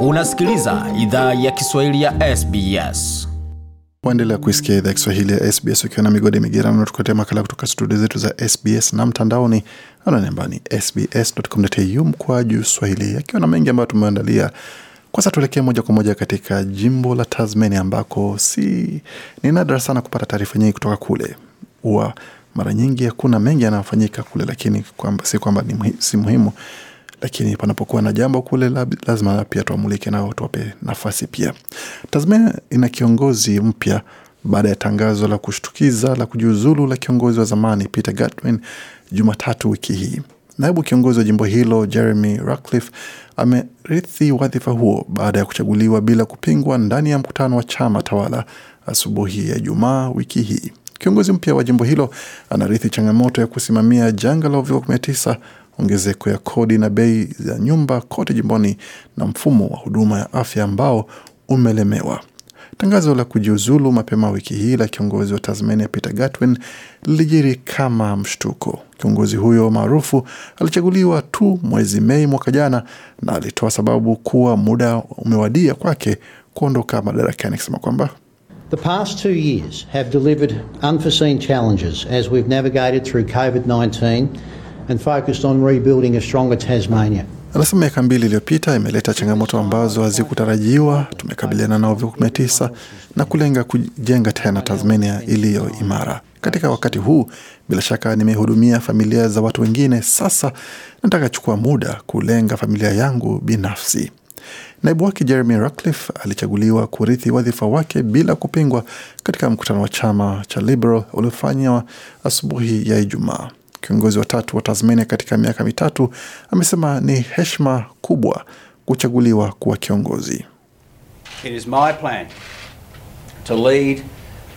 Unasikiliza idhaa ya Kiswahili ya SBS. Waendelea kuisikia idhaa ya Kiswahili ya SBS ukiwa na migodi migerano, tukuletea makala kutoka studio zetu za SBS na mtandaoni ananembani sbs.com.au mkwaju swahili, akiwa na mengi ambayo tumeandalia. Kwanza tuelekee moja kwa moja katika jimbo la Tasmania ambako si ni nadra sana kupata taarifa nyingi kutoka kule. Huwa mara nyingi hakuna mengi yanayofanyika kule, lakini kwamba, si kwamba si muhimu lakini panapokuwa na jambo kule lazima pia tuamulike nao tuwape nafasi pia. Tasmania ina kiongozi mpya baada ya tangazo la kushtukiza la kujiuzulu la kiongozi wa zamani Peter Gutwein Jumatatu wiki hii. Naibu kiongozi wa jimbo hilo Jeremy Ratcliffe amerithi wadhifa huo baada ya kuchaguliwa bila kupingwa ndani ya mkutano wa chama tawala asubuhi ya Ijumaa wiki hii. Kiongozi mpya wa jimbo hilo anarithi changamoto ya kusimamia janga la uviko 19 ongezeko ya kodi na bei za nyumba kote jimboni na mfumo wa huduma ya afya ambao umelemewa. Tangazo la kujiuzulu mapema wiki hii la kiongozi wa Tasmania Peter Gatwin lilijiri kama mshtuko. Kiongozi huyo maarufu alichaguliwa tu mwezi Mei mwaka jana na alitoa sababu kuwa muda umewadia kwake kuondoka madarakani, akisema kwamba The past two years have delivered unforeseen challenges as we've navigated through COVID-19 and focused on rebuilding a stronger Tasmania. Anasema miaka mbili iliyopita imeleta changamoto ambazo hazikutarajiwa. Tumekabiliana na uviko 19 na kulenga kujenga tena Tasmania iliyo imara. Katika wakati huu, bila shaka, nimehudumia familia za watu wengine. Sasa nataka chukua muda kulenga familia yangu binafsi. Naibu wake Jeremy Ratcliffe alichaguliwa kurithi wadhifa wake bila kupingwa katika mkutano wa chama cha Liberal uliofanywa asubuhi ya Ijumaa. Kiongozi wa tatu wa Tasmania katika miaka mitatu amesema ni heshima kubwa kuchaguliwa kuwa kiongozi. It is my plan to lead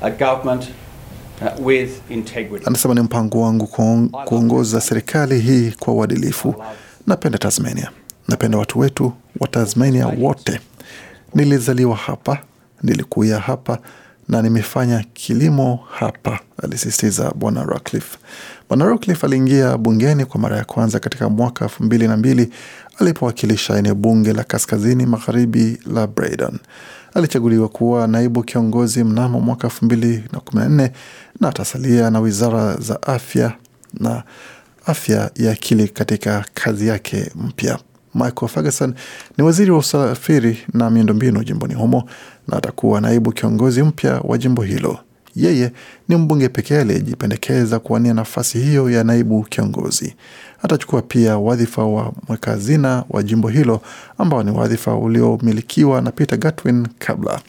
a government uh, with integrity. Anasema ni mpango wangu kuongoza serikali hii kwa uadilifu. Napenda Tasmania, napenda watu wetu wa Tasmania wote. Nilizaliwa hapa, nilikuya hapa na nimefanya kilimo hapa, alisisitiza Bwana Ratcliffe. Bwana Ratcliffe aliingia bungeni kwa mara ya kwanza katika mwaka elfu mbili na mbili alipowakilisha eneo bunge la kaskazini magharibi la Braydon. Alichaguliwa kuwa naibu kiongozi mnamo mwaka elfu mbili na kumi na nne na atasalia na wizara za afya na afya ya akili katika kazi yake mpya. Michael Ferguson ni waziri wa usafiri na miundombinu jimboni humo na atakuwa naibu kiongozi mpya wa jimbo hilo. Yeye ni mbunge pekee aliyejipendekeza kuwania nafasi hiyo ya naibu kiongozi. Atachukua pia wadhifa wa mweka hazina wa jimbo hilo ambao ni wadhifa uliomilikiwa na Peter Gatwin kabla.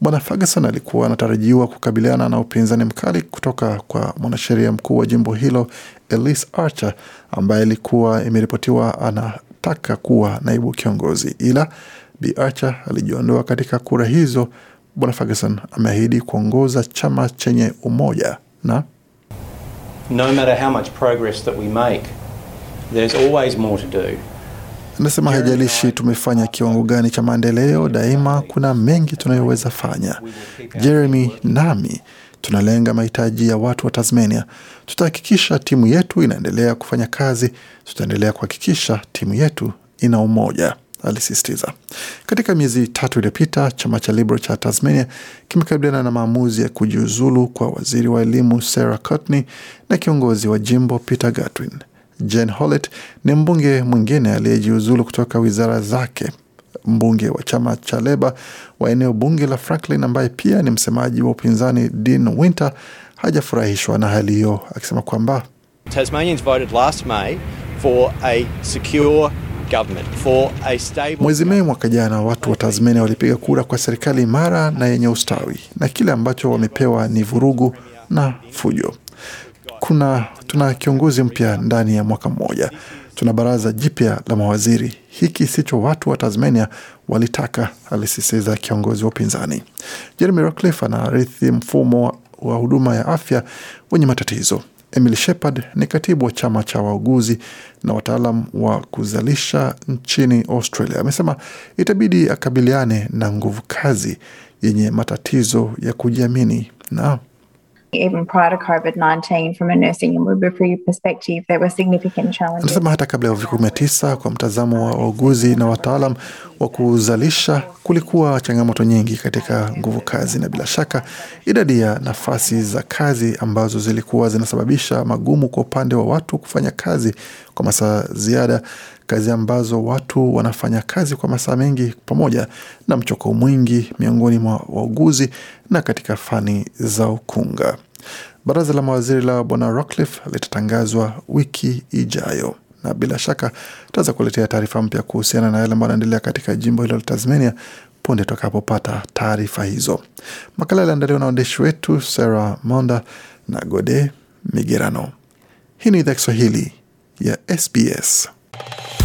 Bwana Ferguson alikuwa anatarajiwa kukabiliana na upinzani mkali kutoka kwa mwanasheria mkuu wa jimbo hilo Elise Archer ambaye ilikuwa imeripotiwa ana taka kuwa naibu kiongozi, ila Bi Acha alijiondoa katika kura hizo. Bwana Ferguson ameahidi kuongoza chama chenye umoja na No matter how much progress that we make, there's always more to do. anasema haijalishi tumefanya kiwango gani cha maendeleo, daima kuna mengi tunayoweza fanya. Jeremy nami tunalenga mahitaji ya watu wa Tasmania. Tutahakikisha timu yetu inaendelea kufanya kazi, tutaendelea kuhakikisha timu yetu ina umoja, alisisitiza. Katika miezi tatu iliyopita, chama cha Liberal cha Tasmania kimekabiliana na maamuzi ya kujiuzulu kwa waziri wa elimu Sarah Courtney na kiongozi wa jimbo Peter Gatwin. Jen Hollett ni mbunge mwingine aliyejiuzulu kutoka wizara zake. Mbunge wa chama cha Leba wa eneo bunge la Franklin ambaye pia ni msemaji wa upinzani Dean Winter hajafurahishwa na hali hiyo, akisema kwamba Tasmanians voted last May for a secure government, for a stable mwezi Mei mwaka jana watu wa Tasmania walipiga kura kwa serikali imara na yenye ustawi, na kile ambacho wamepewa ni vurugu na fujo. Kuna tuna kiongozi mpya ndani ya mwaka mmoja, tuna baraza jipya la mawaziri. Hiki sicho watu wa Tasmania walitaka, alisisitiza kiongozi wa upinzani. Jeremy Rockliff anarithi mfumo wa huduma ya afya wenye matatizo. Emily Shepard ni katibu wa chama cha wauguzi na wataalam wa kuzalisha nchini Australia. Amesema itabidi akabiliane na nguvu kazi yenye matatizo ya kujiamini na Even prior to COVID 19, from a nursing and midwifery perspective, there were significant challenges. Anasema hata kabla ya uviko 19 kwa mtazamo wa wauguzi na wataalam wa kuzalisha, kulikuwa changamoto nyingi katika nguvu kazi, na bila shaka idadi ya nafasi za kazi ambazo zilikuwa zinasababisha magumu kwa upande wa watu kufanya kazi kwa masaa ziada, kazi ambazo watu wanafanya kazi kwa masaa mengi, pamoja na mchoko mwingi miongoni mwa wauguzi na katika fani za ukunga. Baraza la mawaziri la bwana Rockcliffe litatangazwa wiki ijayo, na bila shaka tutaweza kuletea taarifa mpya kuhusiana na yale ambayo yanaendelea katika jimbo hilo la Tasmania punde tutakapopata taarifa hizo. Makala yaliandaliwa na waandishi wetu Sarah Monda na Gode Migerano. Hii ni idhaa Kiswahili ya SBS.